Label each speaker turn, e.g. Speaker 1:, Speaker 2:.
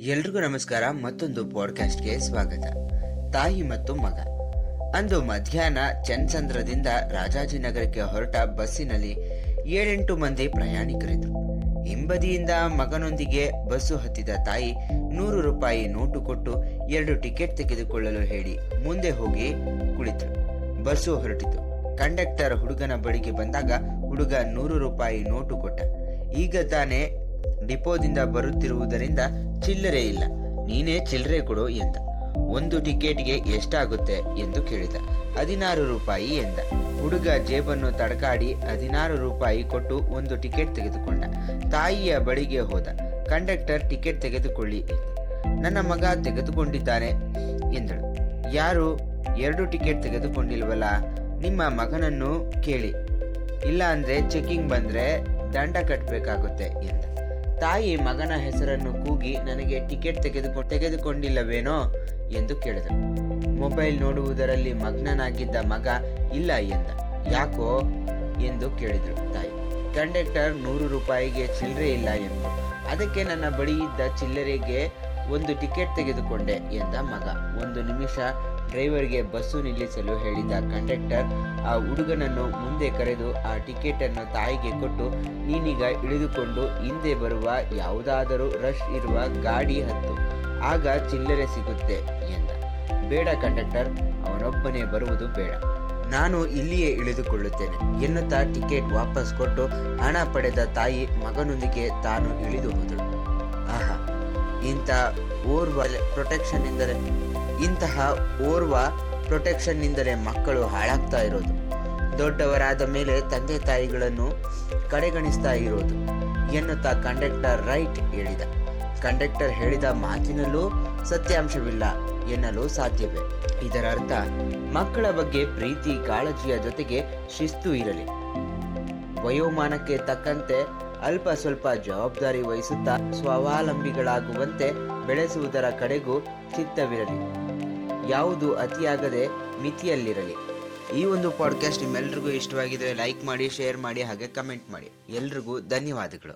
Speaker 1: ಎಲ್ರಿಗೂ ನಮಸ್ಕಾರ, ಮತ್ತೊಂದು ಪಾಡ್ಕಾಸ್ಟ್ಗೆ ಸ್ವಾಗತ. ತಾಯಿ ಮತ್ತು ಮಗ. ಅಂದು ಮಧ್ಯಾಹ್ನ ಚನ್ಸಂದ್ರದಿಂದ ರಾಜಾಜಿನಗರಕ್ಕೆ ಹೊರಟ ಬಸ್ಸಿನಲ್ಲಿ ಏಳೆಂಟು ಮಂದಿ ಪ್ರಯಾಣಿಕರಿದ್ರು ಹಿಂಬದಿಯಿಂದ ಮಗನೊಂದಿಗೆ ಬಸ್ಸು ಹತ್ತಿದ ತಾಯಿ ನೂರು ರೂಪಾಯಿ ನೋಟು ಕೊಟ್ಟು ಎರಡು ಟಿಕೆಟ್ ತೆಗೆದುಕೊಳ್ಳಲು ಹೇಳಿ ಮುಂದೆ ಹೋಗಿ ಕುಳಿತರು ಬಸ್ಸು ಹೊರಟಿತು. ಕಂಡಕ್ಟರ್ ಹುಡುಗನ ಬಳಿಗೆ ಬಂದಾಗ ಹುಡುಗ ನೂರು ರೂಪಾಯಿ ನೋಟು ಕೊಟ್ಟ. ಈಗ ತಾನೇ ಡಿಪೋದಿಂದ ಬರುತ್ತಿರುವುದರಿಂದ ಚಿಲ್ಲರೆ ಇಲ್ಲ. ನೀನೇ ಚಿಲ್ಲರೆ ಕೊಡು ಎಂದ. ಒಂದು ಟಿಕೆಟ್ಗೆ ಎಷ್ಟಾಗುತ್ತೆ ಎಂದು ಕೇಳಿದ. ಹದಿನಾರು ರೂಪಾಯಿ ಎಂದ. ಹುಡುಗ ಜೇಬನ್ನು ತಡಕಾಡಿ ಹದಿನಾರು ರೂಪಾಯಿ ಕೊಟ್ಟು ಒಂದು ಟಿಕೆಟ್ ತೆಗೆದುಕೊಂಡ. ತಾಯಿಯ ಬಳಿಗೆ ಹೋದ. ಕಂಡಕ್ಟರ್ ಟಿಕೆಟ್ ತೆಗೆದುಕೊಳ್ಳಿ ನನ್ನ ಮಗ ತೆಗೆದುಕೊಂಡಿದ್ದಾನೆ ಎಂದಳು. ಯಾರು? ಎರಡು ಟಿಕೆಟ್ ತೆಗೆದುಕೊಂಡಿಲ್ವಲ್ಲ? ನಿಮ್ಮ ಮಗನನ್ನು ಕೇಳಿ. ಇಲ್ಲ ಅಂದ್ರೆ ಚೆಕಿಂಗ್ ಬಂದ್ರೆ ದಂಡ ಕಟ್ಟಬೇಕಾಗುತ್ತೆ ಎಂದ. ತಾಯಿ ಮಗನ ಹೆಸರನ್ನು ಕೂಗಿ ನನಗೆ ಟಿಕೆಟ್ ತೆಗೆದುಕೊ, ತೆಗೆದುಕೊಂಡಿಲ್ಲವೇನೋ ಎಂದು ಕೇಳಿದ ಮೊಬೈಲ್ ನೋಡುವುದರಲ್ಲಿ ಮಗ್ನನಾಗಿದ್ದ ಮಗ ಇಲ್ಲ ಎಂದ. ಯಾಕೋ ಎಂದು ಕೇಳಿದಳು ತಾಯಿ. ಕಂಡಕ್ಟರ್ ನೂರು ರೂಪಾಯಿಗೆ ಚಿಲ್ಲರೆ ಇಲ್ಲ ಎಂದು. ಅದಕ್ಕೆ ನನ್ನ ಬಳಿ ಇದ್ದ ಚಿಲ್ಲರೆಗೆ ಒಂದು ಟಿಕೆಟ್ ತೆಗೆದುಕೊಂಡೆ ಎಂದ ಮಗ. ಒಂದು ನಿಮಿಷ ಡ್ರೈವರ್ಗೆ ಬಸ್ಸು ನಿಲ್ಲಿಸಲು ಹೇಳಿದ ಕಂಡಕ್ಟರ್, ಆ ಹುಡುಗನನ್ನು ಮುಂದೆ ಕರೆದು ಆ ಟಿಕೆಟನ್ನು ತಾಯಿಗೆ ಕೊಟ್ಟು, ನೀನೀಗ ಇಳಿದುಕೊಂಡು ಹಿಂದೆ ಬರುವ ಯಾವುದಾದರೂ ರಶ್ ಇರುವ ಗಾಡಿ ಹತ್ತು. ಆಗ ಚಿಲ್ಲರೆ ಸಿಗುತ್ತೆ ಎಂದ. ಬೇಡ ಕಂಡಕ್ಟರ್, ಅವನೊಬ್ಬನೇ ಬರುವುದು ಬೇಡ. ನಾನು ಇಲ್ಲಿಯೇ ಇಳಿದುಕೊಳ್ಳುತ್ತೇನೆ ಎನ್ನುತ್ತಾ ಟಿಕೆಟ್ ವಾಪಸ್ ಕೊಟ್ಟು ಹಣ ಪಡೆದ ತಾಯಿ ಮಗನೊಂದಿಗೆ ತಾನು ಇಳಿದು ಹೋದಳು. ಇಂಥ ಓರ್ವ ಪ್ರೊಟೆಕ್ಷನ್ ಎಂದರೆ ಇಂತಹ ಓರ್ವ ಪ್ರೊಟೆಕ್ಷನ್ ಎಂದರೆ ಮಕ್ಕಳು ಹಾಳಾಗ್ತಾ ಇರೋದು. ದೊಡ್ಡವರಾದ ಮೇಲೆ ತಂದೆ ತಾಯಿಗಳನ್ನು ಕಡೆಗಣಿಸ್ತಾ ಇರೋದು, ಎನ್ನುತ್ತಾ ಕಂಡಕ್ಟರ್ ರೈಟ್ ಹೇಳಿದ. ಕಂಡಕ್ಟರ್ ಹೇಳಿದ ಮಾತಿನಲ್ಲೂ ಸತ್ಯಾಂಶವಿಲ್ಲ ಎನ್ನಲು ಸಾಧ್ಯವೇ. ಇದರ ಅರ್ಥ ಮಕ್ಕಳ ಬಗ್ಗೆ ಪ್ರೀತಿ ಕಾಳಜಿಯ ಜೊತೆಗೆ ಶಿಸ್ತು ಇರಲಿ. ವಯೋಮಾನಕ್ಕೆ ತಕ್ಕಂತೆ ಅಲ್ಪ ಸ್ವಲ್ಪ ಜವಾಬ್ದಾರಿ ವಹಿಸುತ್ತಾ ಸ್ವಾವಲಂಬಿಗಳಾಗುವಂತೆ ಬೆಳೆಸುವುದರ ಕಡೆಗೂ ಚಿತ್ತವಿರಲಿ. ಯಾವುದು ಅತಿಯಾಗದೆ ಮಿತಿಯಲ್ಲಿರಲಿ. ಈ ಒಂದು ಪಾಡ್ಕಾಸ್ಟ್ ನಿಮ್ಮೆಲ್ರಿಗೂ ಇಷ್ಟವಾಗಿದ್ದರೆ ಲೈಕ್ ಮಾಡಿ ಶೇರ್ ಮಾಡಿ, ಹಾಗೆ ಕಮೆಂಟ್ ಮಾಡಿ. ಎಲ್ರಿಗೂ ಧನ್ಯವಾದಗಳು.